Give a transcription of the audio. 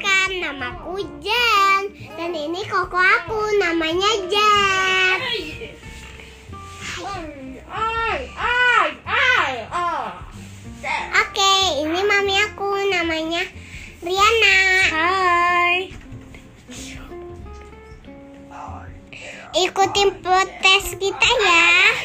perkenalkan, namaku Jen. Dan ini koko aku, namanya Jen. Oke, ini mami aku, namanya Riana. Hai. Ikutin protes kita ya.